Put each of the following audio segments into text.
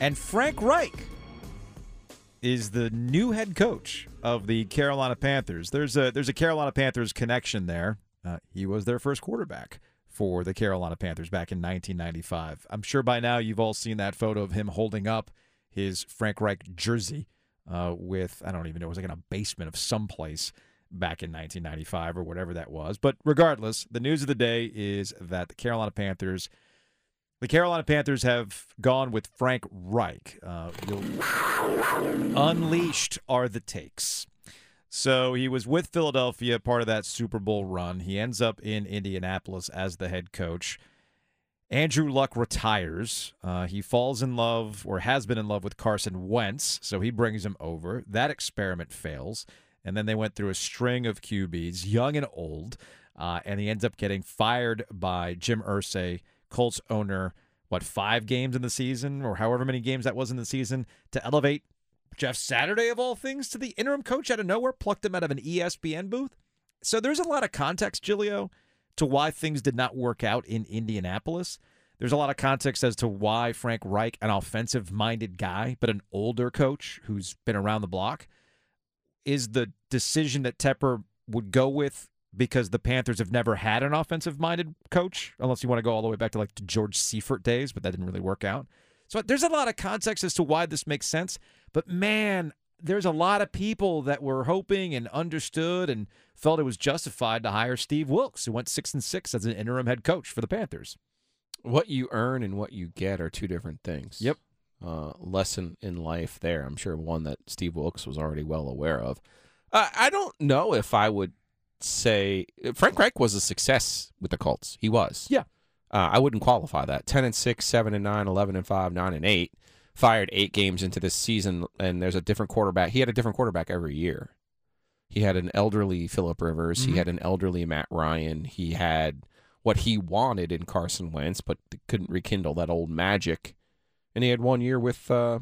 And Frank Reich is the new head coach of the Carolina Panthers. There's a there's a Carolina Panthers connection there. Uh, he was their first quarterback for the Carolina Panthers back in 1995. I'm sure by now you've all seen that photo of him holding up his Frank Reich jersey uh, with I don't even know it was like in a basement of some place back in 1995 or whatever that was. But regardless, the news of the day is that the Carolina Panthers. The Carolina Panthers have gone with Frank Reich. Uh, unleashed are the takes. So he was with Philadelphia, part of that Super Bowl run. He ends up in Indianapolis as the head coach. Andrew Luck retires. Uh, he falls in love, or has been in love, with Carson Wentz, so he brings him over. That experiment fails. And then they went through a string of QBs, young and old, uh, and he ends up getting fired by Jim Irsay, Colts owner, what, five games in the season, or however many games that was in the season, to elevate Jeff Saturday, of all things, to the interim coach out of nowhere, plucked him out of an ESPN booth. So there's a lot of context, Giglio, to why things did not work out in Indianapolis. There's a lot of context as to why Frank Reich, an offensive minded guy, but an older coach who's been around the block, is the decision that Tepper would go with because the Panthers have never had an offensive minded coach, unless you want to go all the way back to like the George Seifert days, but that didn't really work out. So there's a lot of context as to why this makes sense. But man, there's a lot of people that were hoping and understood and felt it was justified to hire Steve Wilks, who went six and six as an interim head coach for the Panthers. What you earn and what you get are two different things. Yep. Uh, lesson in life there. I'm sure one that Steve Wilks was already well aware of. Uh, I don't know if I would say Frank Reich was a success with the Colts. He was. Yeah. Uh, I wouldn't qualify that. 10 and 6, 7 and 9, 11 and 5, 9 and 8. Fired eight games into this season, and there's a different quarterback. He had a different quarterback every year. He had an elderly Philip Rivers. Mm-hmm. He had an elderly Matt Ryan. He had what he wanted in Carson Wentz, but couldn't rekindle that old magic. And he had one year with uh,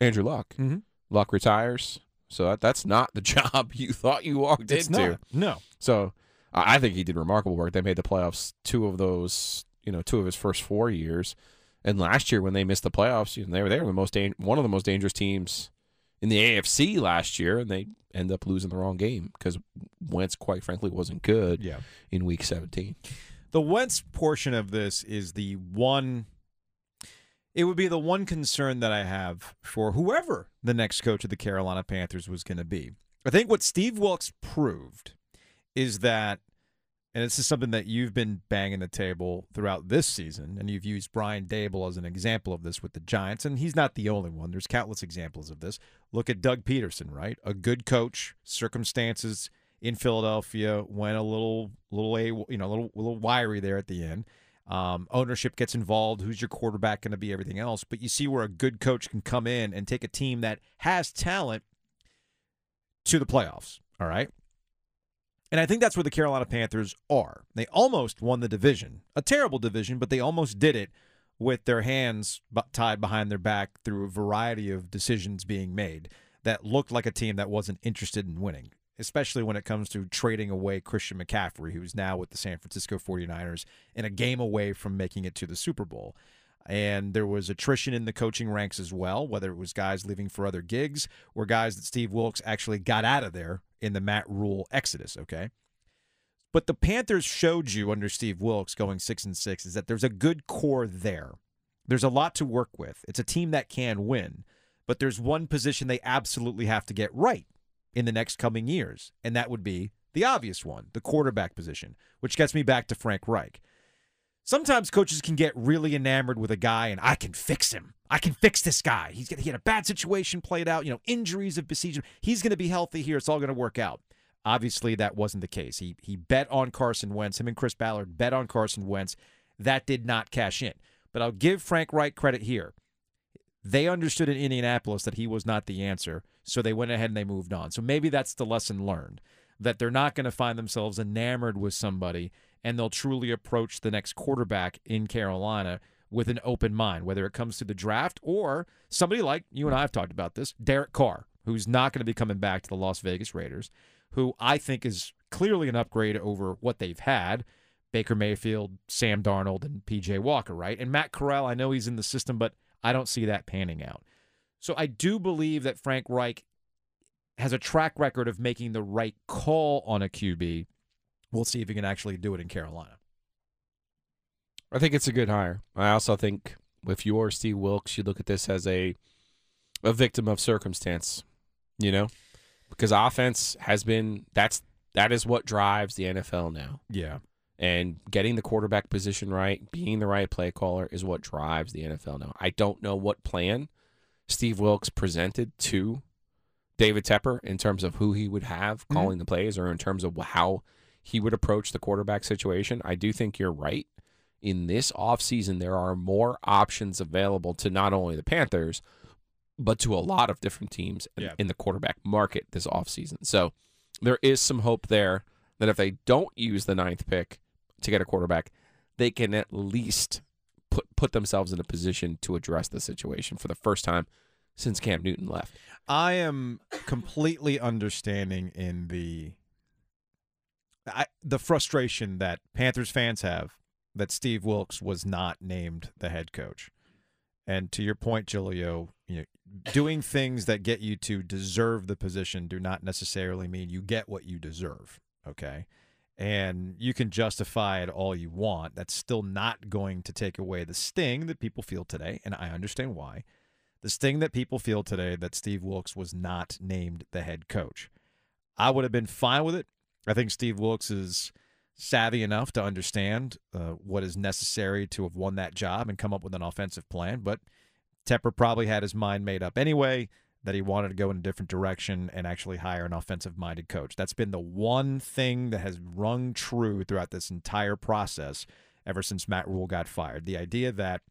Andrew Luck. Mm-hmm. Luck retires, so that, that's not the job you thought you walked It's into. not. No. So I think he did remarkable work. They made the playoffs two of those, you know, two of his first four years. And last year when they missed the playoffs, you know, they were they were the most one of the most dangerous teams in the AFC last year, and they end up losing the wrong game because Wentz, quite frankly, wasn't good Yeah. in Week 17. The Wentz portion of this is the one. It would be the one concern that I have for whoever the next coach of the Carolina Panthers was going to be. I think what Steve Wilks proved is that, and this is something that you've been banging the table throughout this season, and you've used Brian Daboll as an example of this with the Giants, and he's not the only one. There's countless examples of this. Look at Doug Pederson, right? A good coach, circumstances in Philadelphia went a little, little a, you know, a little, a little wiry there at the end. Um, ownership gets involved. Who's your quarterback going to be? Everything else, but you see where a good coach can come in and take a team that has talent to the playoffs. All right. And I think that's where the Carolina Panthers are. They almost won the division, a terrible division, but they almost did it with their hands tied behind their back through a variety of decisions being made that looked like a team that wasn't interested in winning, especially when it comes to trading away Christian McCaffrey, who's now with the San Francisco 49ers and a game away from making it to the Super Bowl. And there was attrition in the coaching ranks as well, whether it was guys leaving for other gigs or guys that Steve Wilks actually got out of there in the Matt Rhule exodus, okay? But the Panthers showed you under Steve Wilks going six and six is that there's a good core there. There's a lot to work with. It's a team that can win, but there's one position they absolutely have to get right in the next coming years, and that would be the obvious one, the quarterback position, which gets me back to Frank Reich. Sometimes coaches can get really enamored with a guy and I can fix him. I can fix this guy. He's gonna, he had a bad situation played out. You know, injuries have besieged him. He's going to be healthy here. It's all going to work out. Obviously, that wasn't the case. He he bet on Carson Wentz. Him and Chris Ballard bet on Carson Wentz. That did not cash in. But I'll give Frank Reich credit here. They understood in Indianapolis that he was not the answer, so they went ahead and they moved on. So maybe that's the lesson learned that they're not going to find themselves enamored with somebody and they'll truly approach the next quarterback in Carolina with an open mind, whether it comes to the draft or somebody like you and I have talked about this, Derek Carr, who's not going to be coming back to the Las Vegas Raiders, who I think is clearly an upgrade over what they've had. Baker Mayfield, Sam Darnold, and PJ Walker, right? And Matt Corral, I know he's in the system, but I don't see that panning out. So I do believe that Frank Reich has a track record of making the right call on a QB. We'll see if he can actually do it in Carolina. I think it's a good hire. I also think if you're Steve Wilks, you look at this as a a victim of circumstance, you know? Because offense has been that's that is what drives the NFL now. Yeah. And getting the quarterback position right, being the right play caller is what drives the NFL now. I don't know what plan Steve Wilks presented to David Tepper in terms of who he would have calling mm-hmm. the plays or in terms of how he would approach the quarterback situation. I do think you're right. In this offseason, there are more options available to not only the Panthers, but to a lot of different teams yeah. in the quarterback market this offseason. So there is some hope there that if they don't use the ninth pick to get a quarterback, they can at least put put themselves in a position to address the situation for the first time since Cam Newton left. I am completely understanding in the I, the frustration that Panthers fans have that Steve Wilks was not named the head coach. And to your point, Giglio, you know, doing things that get you to deserve the position do not necessarily mean you get what you deserve. Okay. And you can justify it all you want. That's still not going to take away the sting that people feel today. And I understand why. The sting that people feel today that Steve Wilks was not named the head coach. I would have been fine with it. I think Steve Wilks is savvy enough to understand uh, what is necessary to have won that job and come up with an offensive plan. But Tepper probably had his mind made up anyway that he wanted to go in a different direction and actually hire an offensive minded coach. That's been the one thing that has rung true throughout this entire process ever since Matt Rhule got fired. The idea that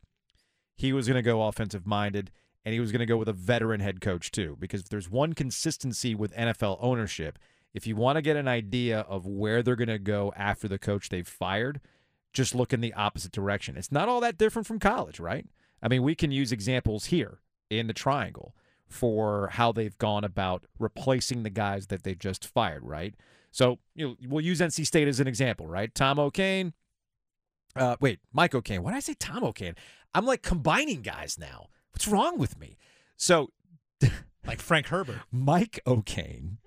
he was going to go offensive minded and he was going to go with a veteran head coach too. Because if there's one consistency with NFL ownership, if you want to get an idea of where they're going to go after the coach they've fired, just look in the opposite direction. It's not all that different from college, right? I mean, we can use examples here in the triangle for how they've gone about replacing the guys that they just fired, right? So you know, we'll use NC State as an example, right? Tom O'Cain. Uh, wait, Mike O'Cain. Why did I say Tom O'Cain? I'm like combining guys now. What's wrong with me? So, like Frank Herbert, Mike O'Cain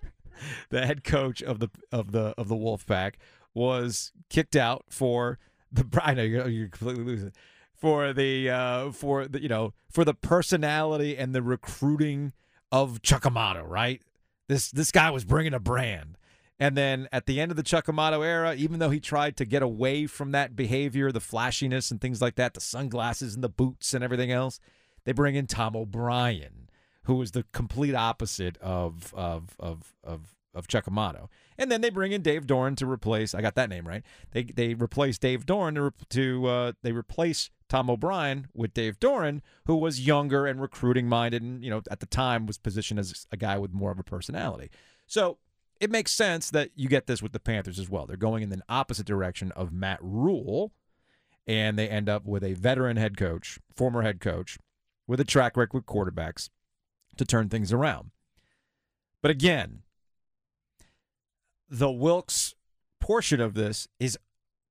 the head coach of the of the of the Wolfpack, was kicked out for the. I know you're, you're completely losing for the uh, for the you know for the personality and the recruiting of Chuck Amato, right? This this guy was bringing a brand. And then at the end of the Chuck Amato era, even though he tried to get away from that behavior, the flashiness and things like that, the sunglasses and the boots and everything else, they bring in Tom O'Brien, who was the complete opposite of of of of of Chuck Amato. And then they bring in Dave Doeren to replace. I got that name right. They they replace Dave Doeren to to uh, they replace Tom O'Brien with Dave Doeren, who was younger and recruiting minded, and you know at the time was positioned as a guy with more of a personality. So it makes sense that you get this with the Panthers as well. They're going in the opposite direction of Matt Rhule, and they end up with a veteran head coach, former head coach, with a track record with quarterbacks to turn things around. But again, the Wilks portion of this is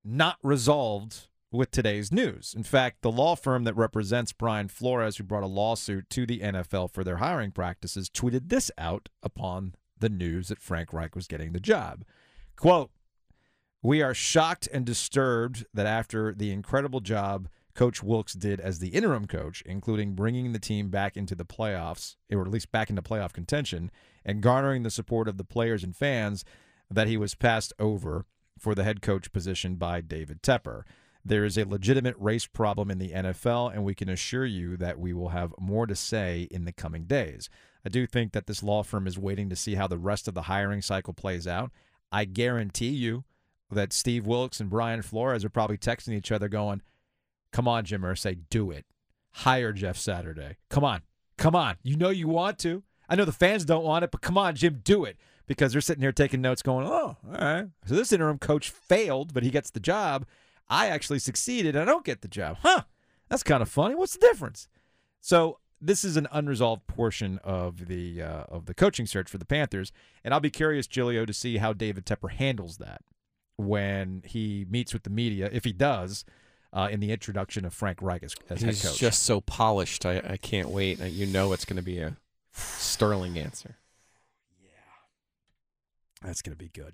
not resolved with today's news. In fact, the law firm that represents Brian Flores, who brought a lawsuit to the NFL for their hiring practices, tweeted this out upon the news that Frank Reich was getting the job. Quote, we are shocked and disturbed that after the incredible job Coach Wilks did as the interim coach, including bringing the team back into the playoffs, or at least back into playoff contention, and garnering the support of the players and fans, that he was passed over for the head coach position by David Tepper. There is a legitimate race problem in the NFL, and we can assure you that we will have more to say in the coming days. I do think that this law firm is waiting to see how the rest of the hiring cycle plays out. I guarantee you that Steve Wilks and Brian Flores are probably texting each other going, Come on, Jim Irsay, do it. Hire Jeff Saturday. Come on. Come on. You know you want to. I know the fans don't want it, but come on, Jim, do it. Because they're sitting here taking notes going, oh, all right. So this interim coach failed, but he gets the job. I actually succeeded I don't get the job. Huh. That's kind of funny. What's the difference? So this is an unresolved portion of the uh, of the coaching search for the Panthers, and I'll be curious, Giglio, to see how David Tepper handles that when he meets with the media, if he does, uh, in the introduction of Frank Reich as, as head He's coach. just so polished. I, I can't wait. You know it's going to be a sterling answer. Yeah, that's going to be good.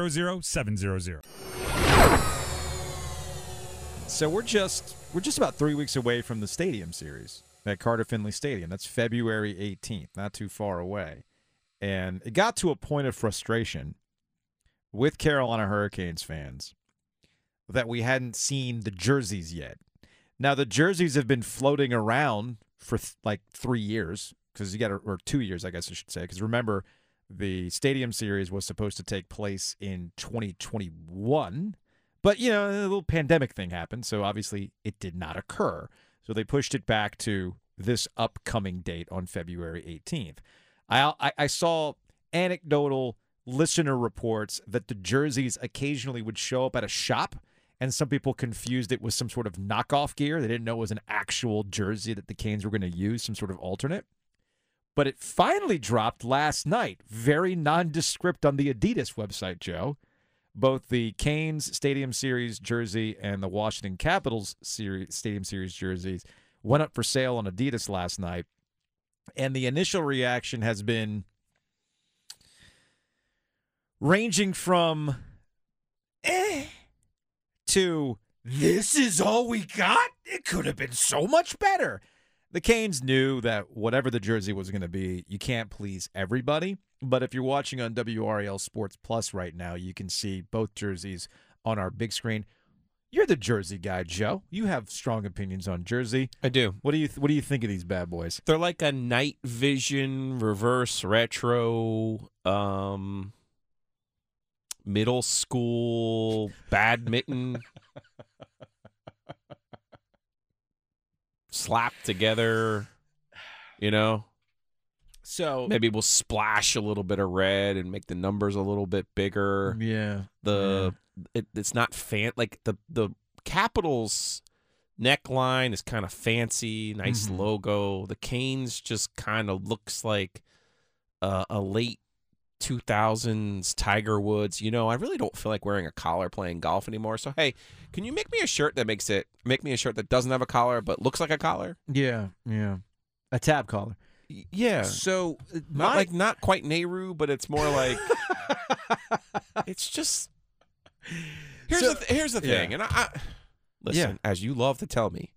700. So we're just we're just about three weeks away from the Stadium Series at Carter Finley Stadium. That's February 18th, not too far away. And it got to a point of frustration with Carolina Hurricanes fans that we hadn't seen the jerseys yet. Now the jerseys have been floating around for th- like three years because you got or two years, I guess I should say. Because remember, the Stadium Series was supposed to take place in 2021. But, you know, a little pandemic thing happened, so obviously it did not occur. So they pushed it back to this upcoming date on February 18th. I, I, I saw anecdotal listener reports that the jerseys occasionally would show up at a shop, and some people confused it with some sort of knockoff gear. They didn't know it was an actual jersey that the Canes were going to use, some sort of alternate. But it finally dropped last night, very nondescript on the Adidas website, Joe both the Canes Stadium Series jersey and the Washington Capitals series, Stadium Series jerseys went up for sale on Adidas last night. And the initial reaction has been ranging from eh to this is all we got? It could have been so much better. The Canes knew that whatever the jersey was going to be, you can't please everybody. But if you're watching on WRAL Sports Plus right now, you can see both jerseys on our big screen. You're the jersey guy, Joe. You have strong opinions on jersey. I do. What do you th- What do you think of these bad boys? They're like a night vision reverse retro um middle school badminton slapped together, you know. So Maybe we'll splash a little bit of red and make the numbers a little bit bigger. yeah, The it, it's not fan like the the Capitals neckline is kind of fancy, nice Mhm. logo. The Canes just kind of looks like uh, a late 2000s Tiger Woods. You know, I really don't feel like wearing a collar playing golf anymore. So hey, can you make me a shirt that makes it make me a shirt that doesn't have a collar but looks like a collar? yeah, yeah. A tab collar. Y- Yeah. So uh, Not my- like not quite Nehru, but it's more like it's just here's So- the th- here's the thing, yeah. and I, I listen as you love to tell me,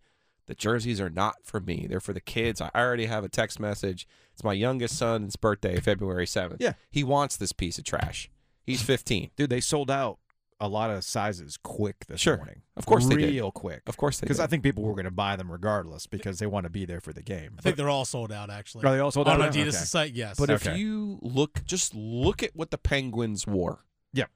the jerseys are not for me; they're for the kids. I already have a text message. It's my youngest son's birthday, February seventh. Yeah. he wants this piece of trash. He's fifteen. dude, they sold out a lot of sizes quick this Sure. morning. Of course they did. real quick. Of course, they Because. I think people were going to buy them regardless because they want to be there for the game. I think they're all sold out actually. Are they all sold on out now? Adidas' Okay. site? Yes. But if you look, just look at what the Penguins wore. Yeah.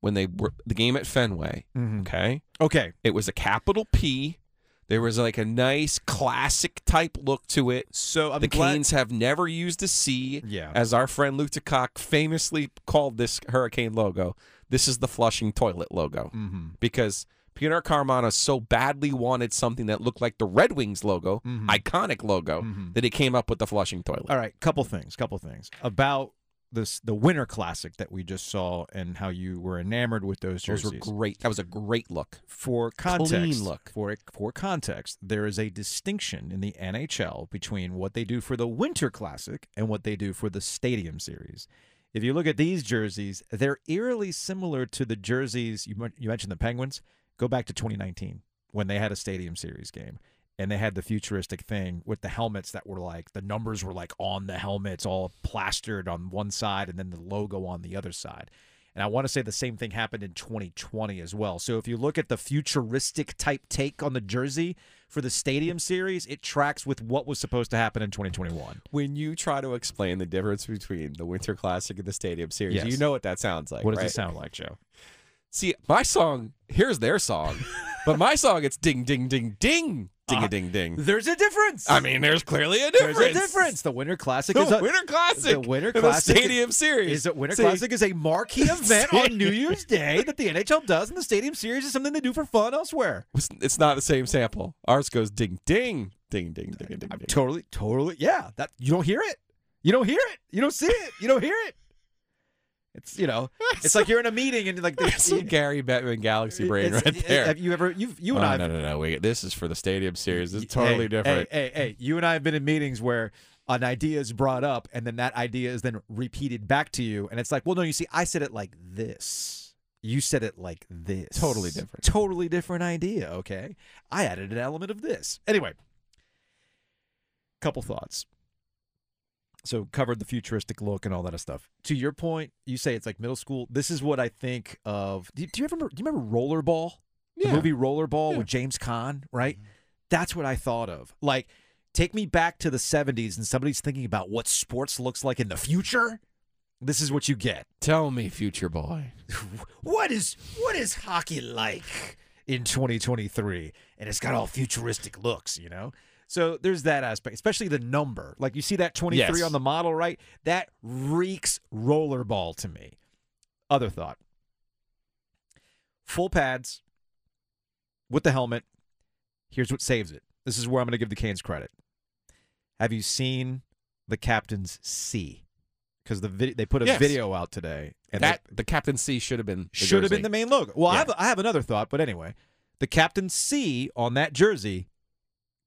When they were the game at Fenway. Mhm. Okay. Okay, It was a capital P. There was like a nice classic type look to it. so I'm the glad. Canes have never used a C. Yeah. As our friend Luke DeCock famously called this hurricane logo. This is the flushing toilet logo. mm-hmm. Because Peter Karmanos so badly wanted something that looked like the Red Wings logo, Mhm. iconic logo, Mhm. that he came up with the flushing toilet. All right, couple things, couple things about this the Winter Classic that we just saw and how you were enamored with those jerseys. Those were great. That was a great look. for context, look. for for context, there is a distinction in the NHL between what they do for the Winter Classic and what they do for the Stadium Series. If you look at these jerseys, they're eerily similar to the jerseys you you mentioned the Penguins. Go back to 2019 when they had a Stadium Series game and they had the futuristic thing with the helmets that were like the numbers were like on the helmets all plastered on one side and then the logo on the other side. And I want to say the same thing happened in 2020 as well. So if you look at the futuristic type take on the jersey for the Stadium Series, it tracks with what was supposed to happen in 2021. When you try to explain the difference between the Winter Classic and the Stadium Series, Yes. you know what that sounds like. what does right? it sound like, Joe? See, my song, here's their song. but my song, it's ding, ding, ding, ding, ding, a ding, ding. There's a difference. I mean, there's clearly a there's difference. a difference. The Winter Classic The is a Winter Classic. The Winter Classic The Stadium Series. is a Winter See, Classic is a marquee event on New Year's Day that the NHL does, and the Stadium Series is something they do for fun elsewhere. It's, not the same sample. Ours goes ding, ding, ding, ding, ding, ding, ding. totally, totally, yeah. That you don't hear it. You don't hear it. You don't see it. You don't hear it. It's you know, it's like you're in a meeting and like the, some Gary Bettman Galaxy brain right there. Have you ever? You've you and Oh, I. no, no, no. Wait, this is for the Stadium Series. This is Hey, totally different. Hey, hey, hey, you and I have been in meetings where an idea is brought up and then that idea is then repeated back to you, and it's like, well, no, you see, I said it like this. You said it like this. Totally different. Totally different idea. Okay, I added an element of this. Anyway, couple thoughts. So covered the futuristic look and all that stuff. To your point, you say it's like middle school. This is what I think of. Do you, do you remember? Do you remember Rollerball? The Yeah. movie Rollerball Yeah. with James Caan, right? Mm-hmm. That's what I thought of. Like, take me back to the 70s and somebody's thinking about what sports looks like in the future. This is what you get. Tell me, future boy. What is what is hockey like in 2023? And it's got all futuristic looks, you know? So there's that aspect, especially the number. Like you see that 23 Yes. on the model, right? That reeks rollerball to me. Other thought. Full pads with the helmet. Here's what saves it. This is where I'm going to give the Canes credit. Have you seen the captain's C? Because the vid- they put a Yes. video out today, and that they- the Captain C should have been the should have been the main logo. Well, I have I have another thought, but anyway, the captain C on that jersey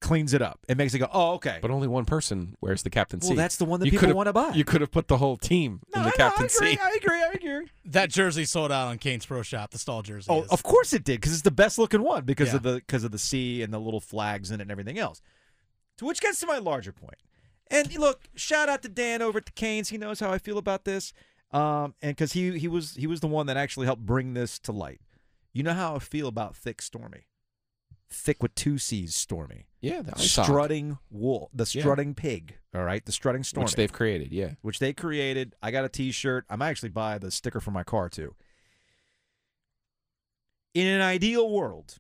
cleans it up. It makes it go, oh, okay. But only one person wears the Captain well, C. that's the one that You people could've- want to buy. You could have put the whole team no, in the I know, Captain I agree, C. I agree. I agree. That jersey sold out on Canes Pro Shop. The stall jersey. Oh, is. of course it did because it's the best looking one because Yeah. of the because of the C and the little flags in it and everything else. To which gets to my larger point. And look, shout out to Dan over at the Canes. He knows how I feel about this, um, and because he he was he was the one that actually helped bring this to light. You know how I feel about thick Stormy, thick with two C's Stormy, Yeah, the strutting wool, the Yeah. strutting pig. All right, the strutting Stormy, which they've created. Yeah, which they created. I got a T-shirt. I might actually buy the sticker for my car too. In an ideal world,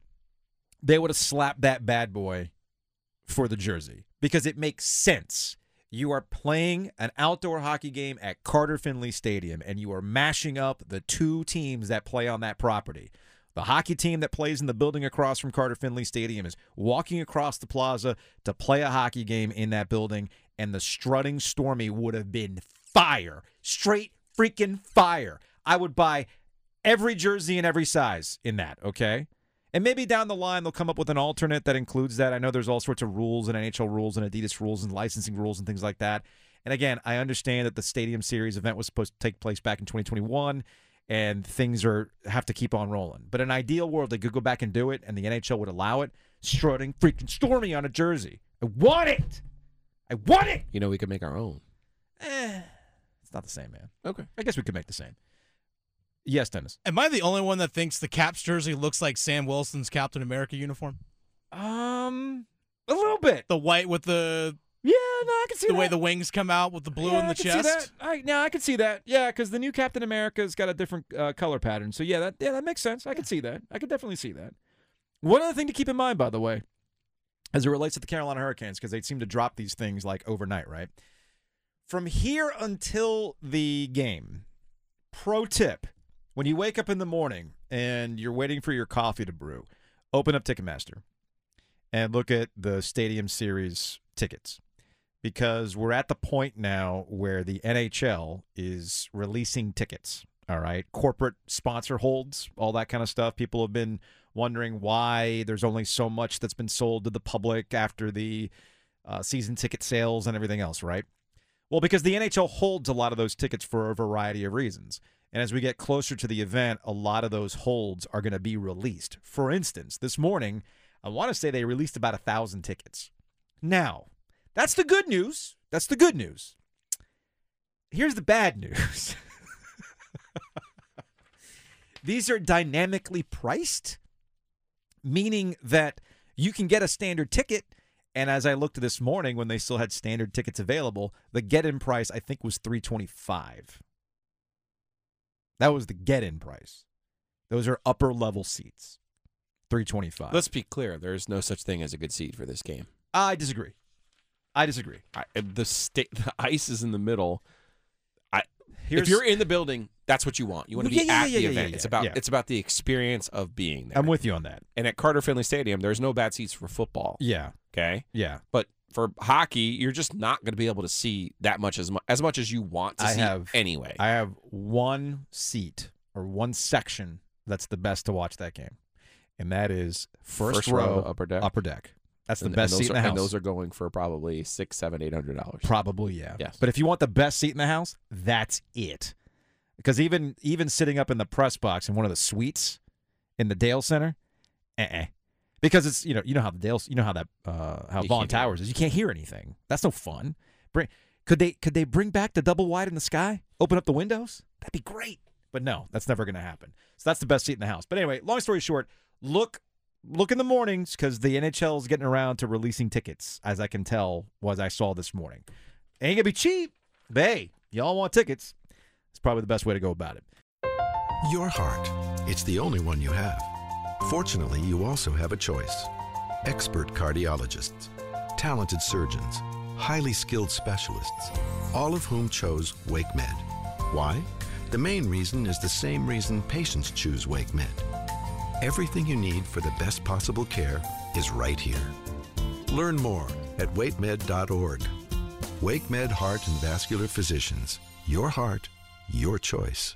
they would have slapped that bad boy for the jersey because it makes sense. You are playing an outdoor hockey game at Carter Finley Stadium and you are mashing up the two teams that play on that property. The hockey team that plays in the building across from Carter Finley Stadium is walking across the plaza to play a hockey game in that building, and the strutting Stormy would have been fire. Straight freaking fire. I would buy every jersey in every size in that, okay? And maybe down the line they'll come up with an alternate that includes that. I know there's all sorts of rules and NHL rules and Adidas rules and licensing rules and things like that. And again, I understand that the Stadium Series event was supposed to take place back in 2021 and things are have to keep on rolling. But in an ideal world, they could go back and do it and the NHL would allow it. Strutting freaking Stormy on a jersey. I want it. I want it. you know we could make our own. Eh, it's not the same, man. Okay. I guess we could make the same. Yes, Dennis. Am I the only one that thinks the Caps jersey looks like Sam Wilson's Captain America uniform? Um, a little bit. The white with the Yeah, no, I can see the that. way the wings come out with the blue yeah, in the I can chest. See that. I, yeah, I can see that. Yeah, because the new Captain America's got a different uh, color pattern. So yeah, that yeah, that makes sense. I can see that. I can definitely see that. One other thing to keep in mind, by the way, as it relates to the Carolina Hurricanes, because they seem to drop these things like overnight, right? From here until the game, pro tip: when you wake up in the morning and you're waiting for your coffee to brew, open up Ticketmaster and look at the Stadium Series tickets because we're at the point now where the NHL is releasing tickets. All right, corporate sponsor holds, all that kind of stuff. People have been wondering why there's only so much that's been sold to the public after the uh, season ticket sales and everything else, right? Well, because the NHL holds a lot of those tickets for a variety of reasons. And as we get closer to the event, a lot of those holds are going to be released. For instance, this morning, I want to say they released about a thousand tickets. Now, that's the good news. That's the good news. Here's the bad news. These are dynamically priced, meaning that you can get a standard ticket. And as I looked this morning when they still had standard tickets available, the get in price I think was 325. That was the get in price. Those are upper level seats. 325. Let's be clear. There's no such thing as a good seat for this game. I disagree. I disagree. I, the sta- the ice is in the middle. I, Here's, if you're in the building, that's what you want. You want to Well, be yeah, at yeah, the yeah, event. it's about it's about the experience of being there. I'm with you on that. and at Carter Finley Stadium, there's no bad seats for football. Yeah. Okay, Yeah. but for hockey, you're just not going to be able to see that much as much as much as you want to I see have- anyway. I have one seat or one section that's the best to watch that game. And that is first, First row, row, upper deck. Upper deck. That's the And- best and seat in the house. And those are going for probably six, seven, eight hundred dollars. Probably, yeah. Yes. But if you want the best seat in the house, that's it. Because even even sitting up in the press box in one of the suites in the Dale Center, uh-uh. Because it's you know you know how the Dale you know how that uh, how You Vaughn. Towers is. You can't hear anything. That's no fun. Bring could they could they bring back the double wide in the sky? Open up the windows? That'd be great. But no, that's never going to happen. So that's the best seat in the house. But anyway, long story short, look look in the mornings because the NHL is getting around to releasing tickets, as I can tell, was I saw this morning. Ain't gonna be cheap, but hey, y'all want tickets? It's probably the best way to go about it. Your heart. It's the only one you have. Fortunately, you also have a choice. Expert cardiologists, talented surgeons, highly skilled specialists, all of whom chose WakeMed. Why? The main reason is the same reason patients choose WakeMed. Everything you need for the best possible care is right here. Learn more at wakemed.org. WakeMed Heart and Vascular Physicians. Your heart, your choice.